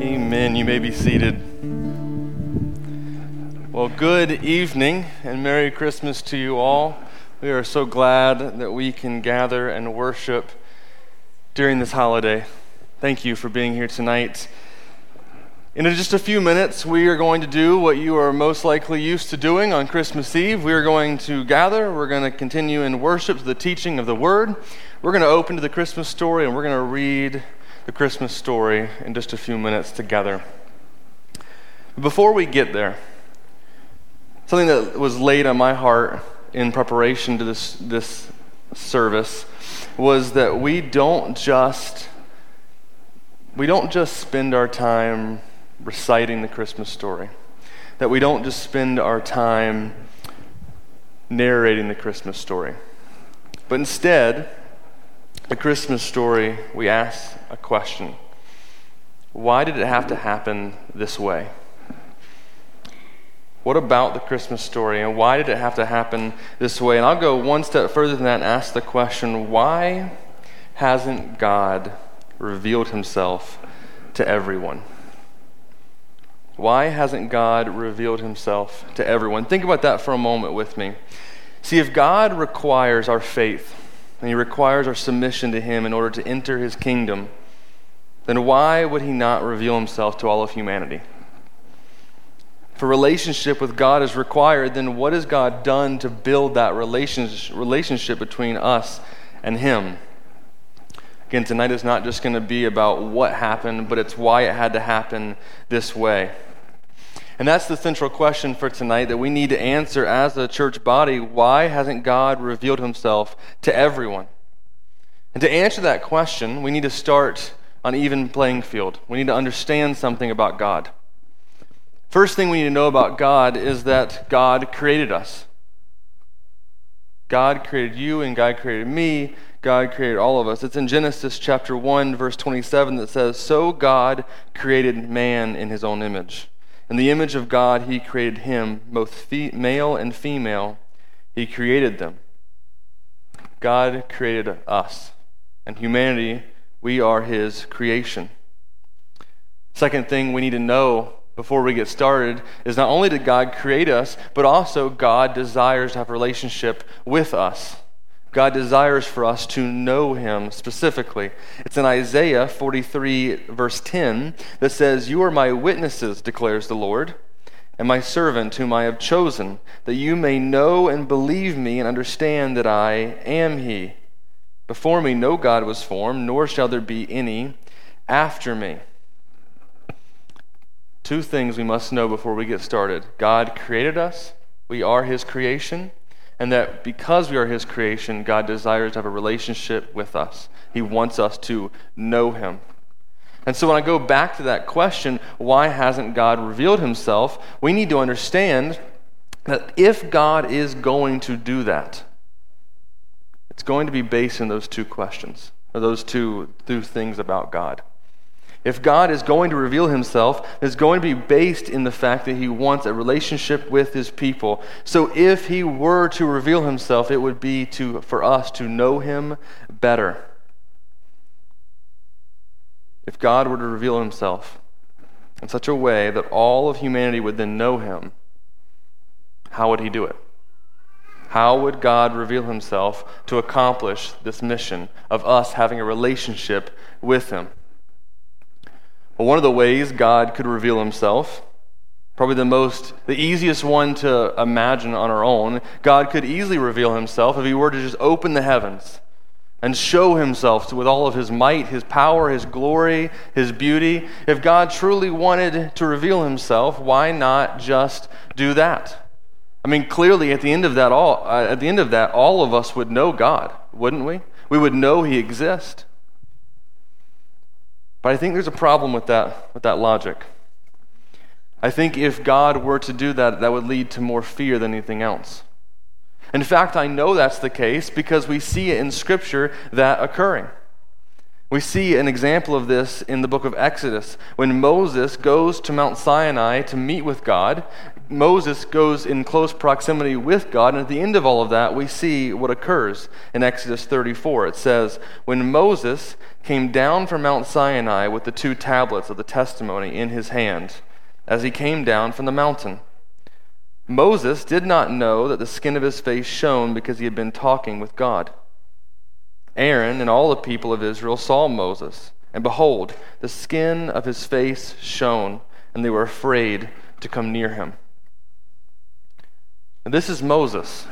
Amen. You may be seated. Well, good evening and Merry Christmas to you all. We are so glad that we can gather and worship during this holiday. Thank you for being here tonight. In just a few minutes, we are going to do what you are most likely used to doing on Christmas Eve. We are going to gather, we're going to continue in worship to the teaching of the Word. We're going to open to the Christmas story and we're going to read the Christmas story in just a few minutes together. Before we get there, something that was laid on my heart in preparation to this, this service was that we don't just we don't just spend our time reciting the Christmas story. That we don't just spend our time narrating the Christmas story. But instead, the Christmas story, we ask a question Why did it have to happen this way? What about the Christmas story, and why did it have to happen this way? And I'll go one step further than that and ask the question why hasn't God revealed himself to everyone? Why hasn't God revealed himself to everyone? Think about that for a moment with me. See, if God requires our faith, and he requires our submission to him in order to enter his kingdom, then why would he not reveal himself to all of humanity? If a relationship with God is required, then what has God done to build that relationship between us and him? Again, tonight is not just going to be about what happened, but it's why it had to happen this way. And that's the central question for tonight that we need to answer as a church body. Why hasn't God revealed himself to everyone? And to answer that question, we need to start on even playing field. We need to understand something about God. First thing we need to know about God is that God created us. God created you and God created me. God created all of us. It's in Genesis chapter 1 verse 27 that says, "So God created man in his own image." In the image of God, he created him, both male and female, he created them. God created us, and humanity, we are his creation. Second thing we need to know before we get started is not only did God create us, but also God desires to have a relationship with us. God desires for us to know him specifically. It's in Isaiah 43, verse 10, that says, You are my witnesses, declares the Lord, and my servant whom I have chosen, that you may know and believe me and understand that I am he. Before me no God was formed, nor shall there be any after me. Two things we must know before we get started God created us, we are his creation and that because we are His creation, God desires to have a relationship with us. He wants us to know Him. And so when I go back to that question, why hasn't God revealed Himself? We need to understand that if God is going to do that, it's going to be based on those two questions, or those two, two things about God. If God is going to reveal himself, it's going to be based in the fact that he wants a relationship with his people. So if he were to reveal himself, it would be to, for us to know him better. If God were to reveal himself in such a way that all of humanity would then know him, how would he do it? How would God reveal himself to accomplish this mission of us having a relationship with him? Well, one of the ways God could reveal himself, probably the most, the easiest one to imagine on our own, God could easily reveal himself if he were to just open the heavens and show himself with all of his might, his power, his glory, his beauty. If God truly wanted to reveal himself, why not just do that? I mean, clearly at the end of that all uh, at the end of that all of us would know God, wouldn't we? We would know he exists. But I think there's a problem with that, with that logic. I think if God were to do that, that would lead to more fear than anything else. In fact, I know that's the case because we see it in Scripture that occurring. We see an example of this in the book of Exodus. When Moses goes to Mount Sinai to meet with God, Moses goes in close proximity with God, and at the end of all of that, we see what occurs in Exodus 34. It says, When Moses came down from Mount Sinai with the two tablets of the testimony in his hand, as he came down from the mountain, Moses did not know that the skin of his face shone because he had been talking with God. Aaron and all the people of Israel saw Moses, and behold, the skin of his face shone, and they were afraid to come near him. And this is Moses,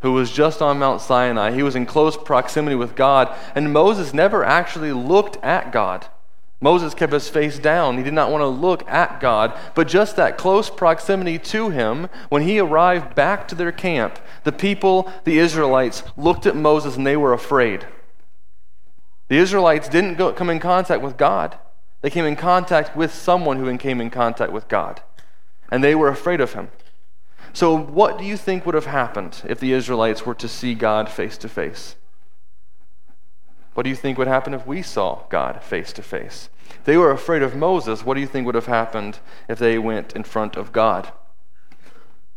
who was just on Mount Sinai. He was in close proximity with God, and Moses never actually looked at God. Moses kept his face down. He did not want to look at God. But just that close proximity to him, when he arrived back to their camp, the people, the Israelites, looked at Moses and they were afraid. The Israelites didn't go, come in contact with God, they came in contact with someone who came in contact with God. And they were afraid of him. So, what do you think would have happened if the Israelites were to see God face to face? What do you think would happen if we saw God face to face? They were afraid of Moses. What do you think would have happened if they went in front of God?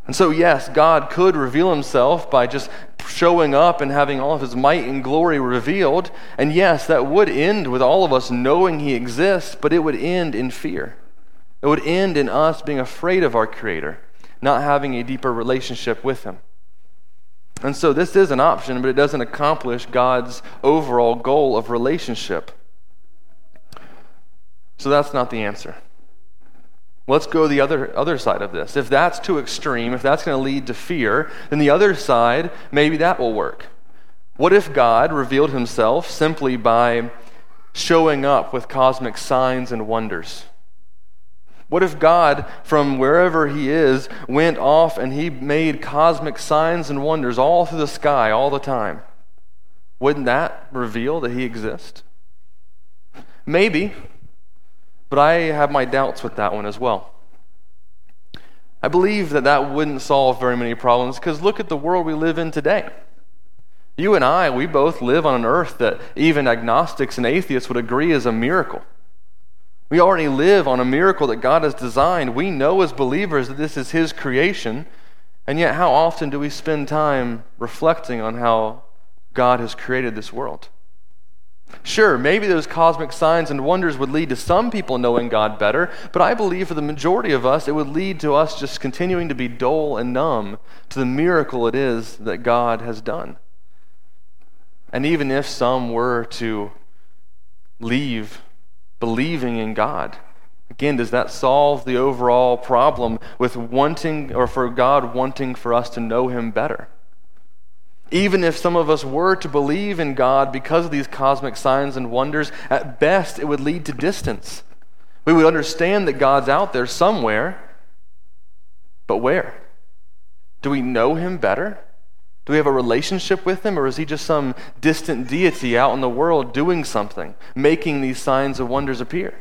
And so, yes, God could reveal himself by just showing up and having all of his might and glory revealed. And yes, that would end with all of us knowing he exists, but it would end in fear. It would end in us being afraid of our Creator, not having a deeper relationship with him. And so this is an option, but it doesn't accomplish God's overall goal of relationship. So that's not the answer. Let's go the other, other side of this. If that's too extreme, if that's going to lead to fear, then the other side, maybe that will work. What if God revealed himself simply by showing up with cosmic signs and wonders? What if God, from wherever He is, went off and He made cosmic signs and wonders all through the sky all the time? Wouldn't that reveal that He exists? Maybe, but I have my doubts with that one as well. I believe that that wouldn't solve very many problems because look at the world we live in today. You and I, we both live on an earth that even agnostics and atheists would agree is a miracle. We already live on a miracle that God has designed. We know as believers that this is His creation. And yet, how often do we spend time reflecting on how God has created this world? Sure, maybe those cosmic signs and wonders would lead to some people knowing God better, but I believe for the majority of us, it would lead to us just continuing to be dull and numb to the miracle it is that God has done. And even if some were to leave believing in God. Again, does that solve the overall problem with wanting, or for God wanting for us to know Him better? Even if some of us were to believe in God because of these cosmic signs and wonders, at best it would lead to distance. We would understand that God's out there somewhere, but where? Do we know Him better? Do we have a relationship with him, or is he just some distant deity out in the world doing something, making these signs of wonders appear?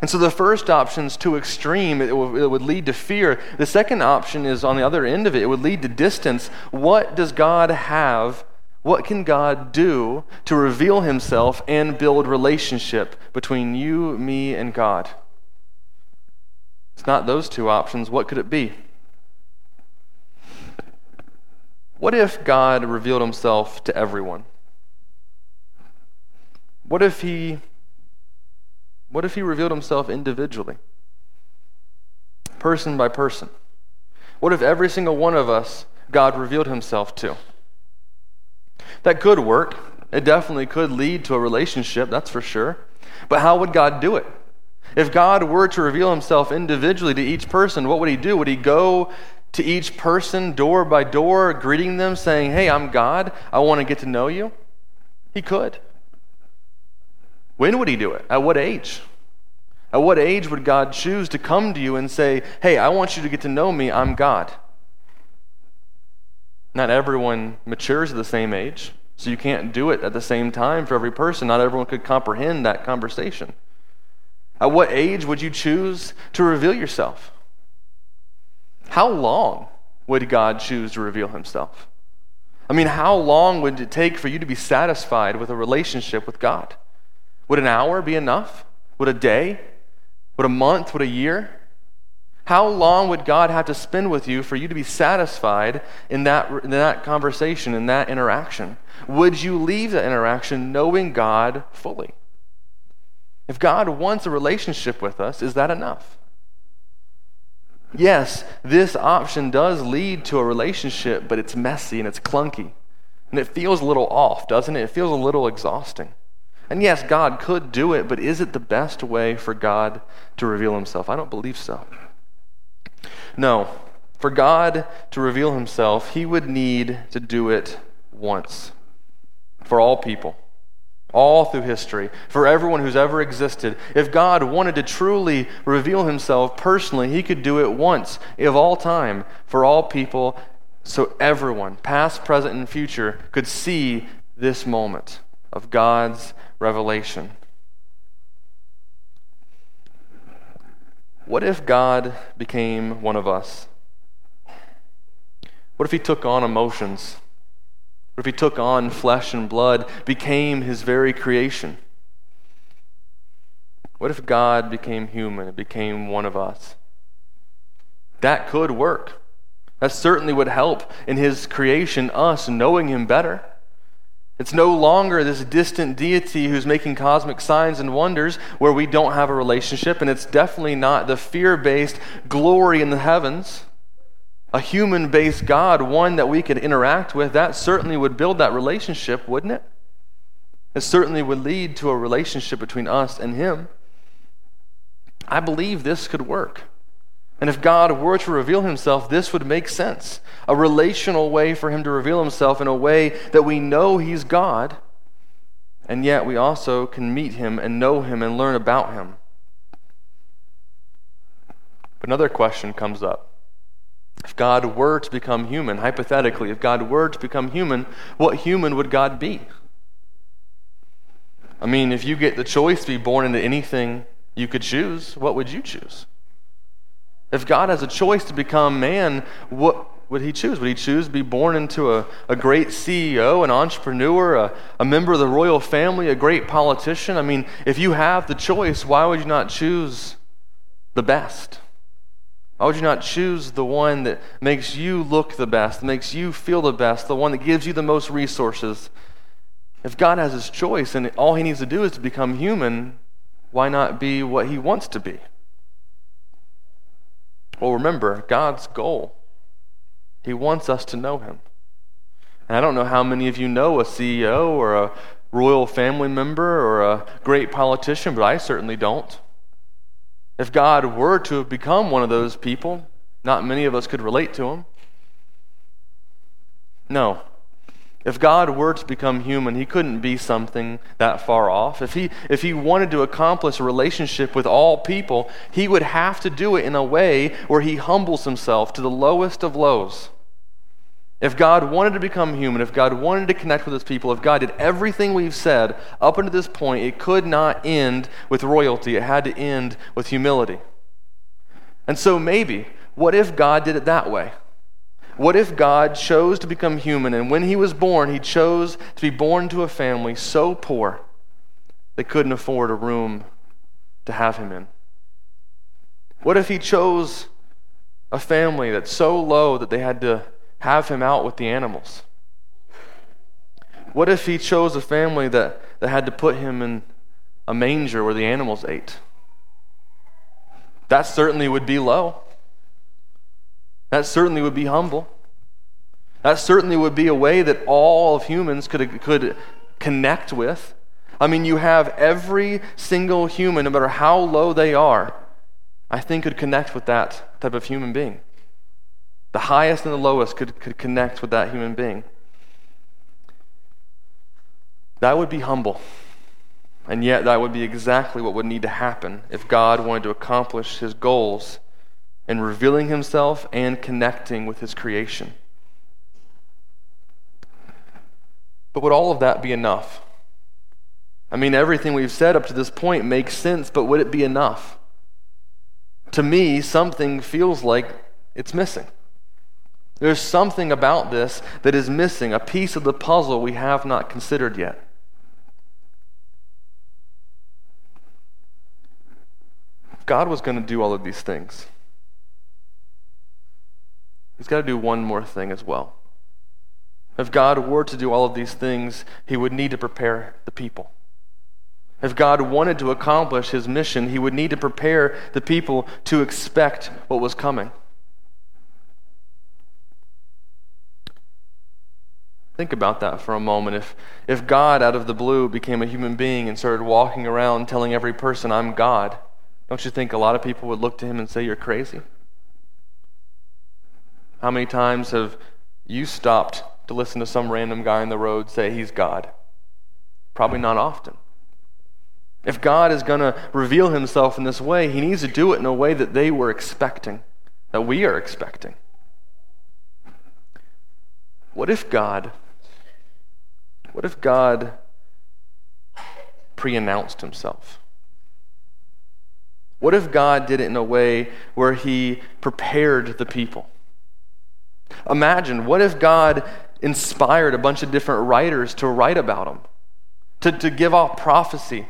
And so the first option is too extreme. It, would lead to fear. The second option is on the other end of it. It would lead to distance. What does God have? What can God do to reveal himself and build relationship between you, me, and God? It's not those two options. What could it be? What if God revealed himself to everyone? What if he what if he revealed himself individually? Person by person. What if every single one of us God revealed himself to? That could work. It definitely could lead to a relationship, that's for sure. But how would God do it? If God were to reveal himself individually to each person, what would he do? Would he go to each person, door by door, greeting them, saying, Hey, I'm God. I want to get to know you? He could. When would he do it? At what age? At what age would God choose to come to you and say, Hey, I want you to get to know me. I'm God? Not everyone matures at the same age, so you can't do it at the same time for every person. Not everyone could comprehend that conversation. At what age would you choose to reveal yourself? How long would God choose to reveal himself? I mean, how long would it take for you to be satisfied with a relationship with God? Would an hour be enough? Would a day? Would a month? Would a year? How long would God have to spend with you for you to be satisfied in that, in that conversation, in that interaction? Would you leave that interaction knowing God fully? If God wants a relationship with us, is that enough? Yes, this option does lead to a relationship, but it's messy and it's clunky. And it feels a little off, doesn't it? It feels a little exhausting. And yes, God could do it, but is it the best way for God to reveal himself? I don't believe so. No. For God to reveal himself, he would need to do it once for all people all through history, for everyone who's ever existed. If God wanted to truly reveal himself personally, he could do it once of all time for all people, so everyone, past, present, and future, could see this moment of God's revelation. What if God became one of us? What if he took on emotions? If he took on flesh and blood, became his very creation? What if God became human and became one of us? That could work. That certainly would help in his creation, us knowing him better. It's no longer this distant deity who's making cosmic signs and wonders where we don't have a relationship, and it's definitely not the fear based glory in the heavens a human based God, one that we could interact with, that certainly would build that relationship, wouldn't it? It certainly would lead to a relationship between us and Him. I believe this could work. And if God were to reveal Himself, this would make sense. A relational way for Him to reveal Himself in a way that we know He's God, and yet we also can meet Him and know Him and learn about Him. But another question comes up if God were to become human, hypothetically, if God were to become human, what human would God be? I mean, if you get the choice to be born into anything you could choose, what would you choose? If God has a choice to become man, what would he choose? Would he choose to be born into a, a great CEO, an entrepreneur, a, a member of the royal family, a great politician? I mean, if you have the choice, why would you not choose the best? Why would you not choose the one that makes you look the best, makes you feel the best, the one that gives you the most resources? If God has his choice and all he needs to do is to become human, why not be what he wants to be? Well, remember, God's goal, he wants us to know him. And I don't know how many of you know a CEO or a royal family member or a great politician, but I certainly don't. If God were to have become one of those people, not many of us could relate to him. No. If God were to become human, he couldn't be something that far off. If he, if he wanted to accomplish a relationship with all people, he would have to do it in a way where he humbles himself to the lowest of lows. If God wanted to become human, if God wanted to connect with his people, if God did everything we've said up until this point, it could not end with royalty. It had to end with humility. And so maybe, what if God did it that way? What if God chose to become human and when he was born, he chose to be born to a family so poor they couldn't afford a room to have him in? What if he chose a family that's so low that they had to have him out with the animals? What if he chose a family that, that had to put him in a manger where the animals ate? That certainly would be low. That certainly would be humble. That certainly would be a way that all of humans could, could connect with. I mean, you have every single human, no matter how low they are, I think could connect with that type of human being. The highest and the lowest could, could connect with that human being. That would be humble. And yet, that would be exactly what would need to happen if God wanted to accomplish his goals in revealing himself and connecting with his creation. But would all of that be enough? I mean, everything we've said up to this point makes sense, but would it be enough? To me, something feels like it's missing. There's something about this that is missing, a piece of the puzzle we have not considered yet. God was going to do all of these things. He's got to do one more thing as well. If God were to do all of these things, he would need to prepare the people. If God wanted to accomplish his mission, he would need to prepare the people to expect what was coming. Think about that for a moment. If, if God, out of the blue, became a human being and started walking around telling every person, I'm God, don't you think a lot of people would look to him and say, You're crazy? How many times have you stopped to listen to some random guy on the road say he's God? Probably not often. If God is going to reveal himself in this way, he needs to do it in a way that they were expecting, that we are expecting. What if God what if God pre announced himself? What if God did it in a way where he prepared the people? Imagine, what if God inspired a bunch of different writers to write about him, to, to give off prophecy,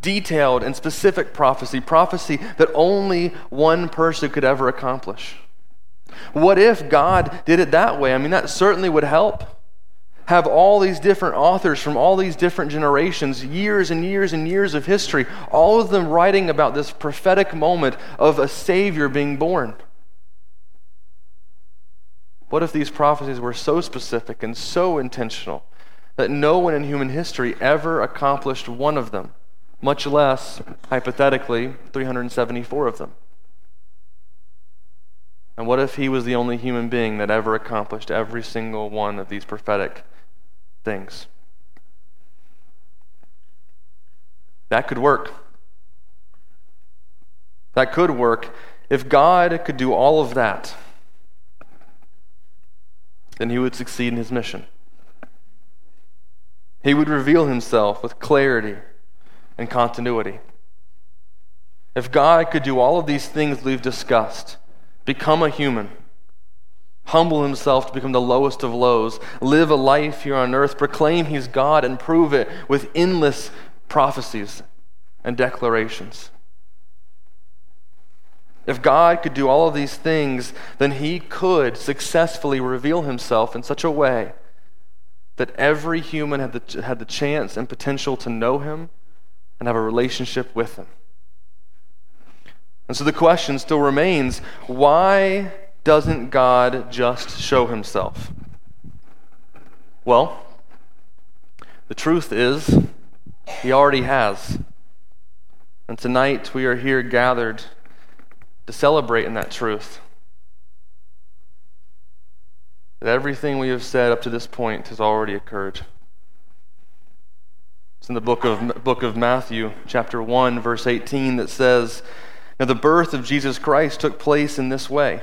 detailed and specific prophecy, prophecy that only one person could ever accomplish? What if God did it that way? I mean, that certainly would help have all these different authors from all these different generations, years and years and years of history, all of them writing about this prophetic moment of a Savior being born. What if these prophecies were so specific and so intentional that no one in human history ever accomplished one of them, much less, hypothetically, 374 of them? And what if he was the only human being that ever accomplished every single one of these prophetic things. That could work. That could work. If God could do all of that, then he would succeed in his mission. He would reveal himself with clarity and continuity. If God could do all of these things we've discussed, become a human, humble himself to become the lowest of lows, live a life here on earth, proclaim he's God, and prove it with endless prophecies and declarations. If God could do all of these things, then he could successfully reveal himself in such a way that every human had the, had the chance and potential to know him and have a relationship with him. And so the question still remains why doesn't God just show himself? Well, the truth is, he already has. And tonight we are here gathered to celebrate in that truth. That everything we have said up to this point has already occurred. It's in the book of, book of Matthew, chapter 1, verse 18, that says, Now the birth of Jesus Christ took place in this way.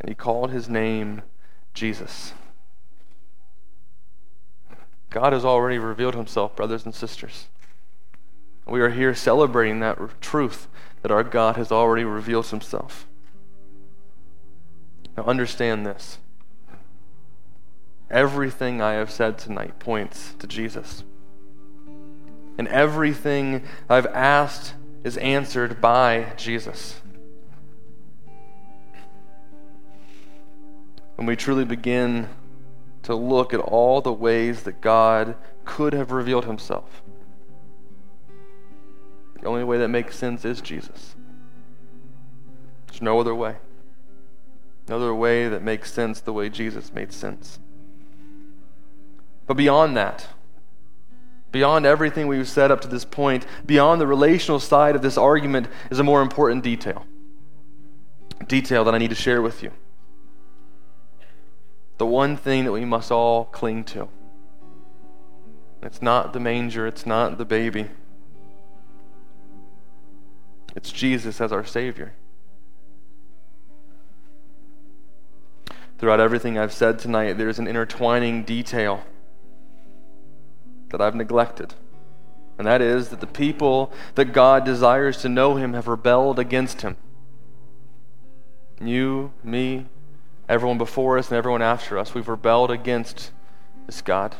and he called his name Jesus. God has already revealed himself, brothers and sisters. We are here celebrating that truth that our God has already revealed himself. Now, understand this. Everything I have said tonight points to Jesus. And everything I've asked is answered by Jesus. When we truly begin to look at all the ways that God could have revealed himself. The only way that makes sense is Jesus. There's no other way. No other way that makes sense the way Jesus made sense. But beyond that, beyond everything we've said up to this point, beyond the relational side of this argument, is a more important detail. A detail that I need to share with you. The one thing that we must all cling to. It's not the manger, it's not the baby. It's Jesus as our Savior. Throughout everything I've said tonight, there's an intertwining detail that I've neglected. And that is that the people that God desires to know Him have rebelled against Him. You, me, everyone before us, and everyone after us, we've rebelled against this God.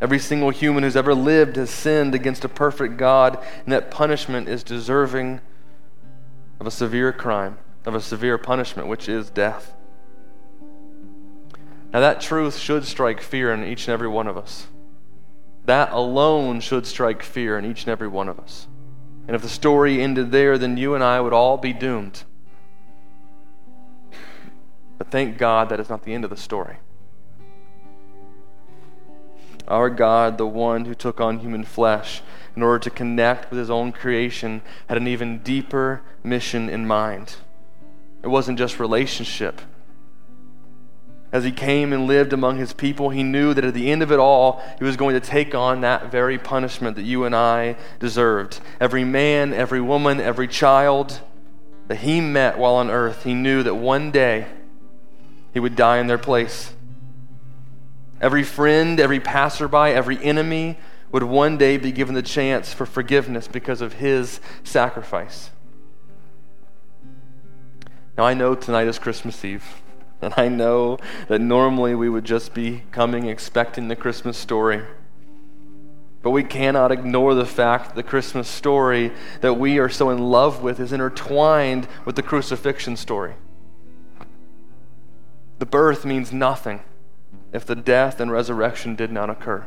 Every single human who's ever lived has sinned against a perfect God, and that punishment is deserving of a severe crime, of a severe punishment, which is death. Now, that truth should strike fear in each and every one of us. That alone should strike fear in each and every one of us. And if the story ended there, then you and I would all be doomed. But thank God that is not the end of the story. Our God, the one who took on human flesh in order to connect with his own creation, had an even deeper mission in mind. It wasn't just relationship. As he came and lived among his people, he knew that at the end of it all, he was going to take on that very punishment that you and I deserved. Every man, every woman, every child that he met while on earth, he knew that one day he would die in their place. Every friend, every passerby, every enemy would one day be given the chance for forgiveness because of his sacrifice. Now, I know tonight is Christmas Eve, and I know that normally we would just be coming expecting the Christmas story. But we cannot ignore the fact the Christmas story that we are so in love with is intertwined with the crucifixion story. The birth means nothing if the death and resurrection did not occur.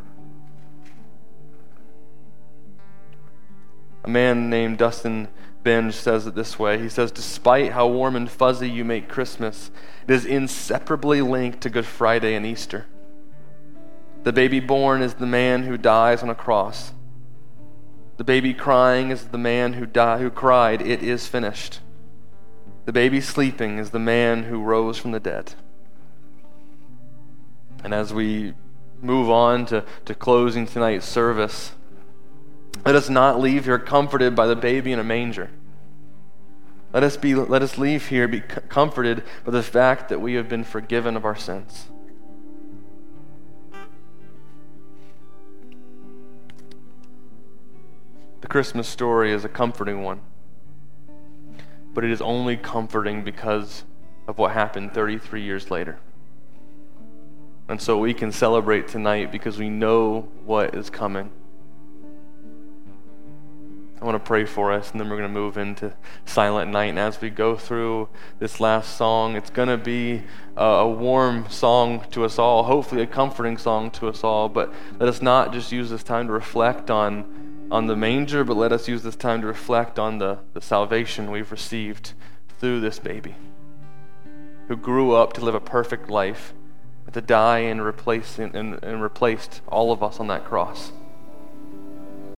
A man named Dustin Benge says it this way. He says, Despite how warm and fuzzy you make Christmas, it is inseparably linked to Good Friday and Easter. The baby born is the man who dies on a cross. The baby crying is the man who, die, who cried, It is finished. The baby sleeping is the man who rose from the dead. And as we move on to, to closing tonight's service, let us not leave here comforted by the baby in a manger. Let us, be, let us leave here be comforted by the fact that we have been forgiven of our sins. The Christmas story is a comforting one, but it is only comforting because of what happened 33 years later. And so we can celebrate tonight because we know what is coming. I want to pray for us, and then we're going to move into Silent Night. And as we go through this last song, it's going to be a warm song to us all, hopefully a comforting song to us all. But let us not just use this time to reflect on, on the manger, but let us use this time to reflect on the, the salvation we've received through this baby who grew up to live a perfect life to die and, replace, and, and, and replaced all of us on that cross.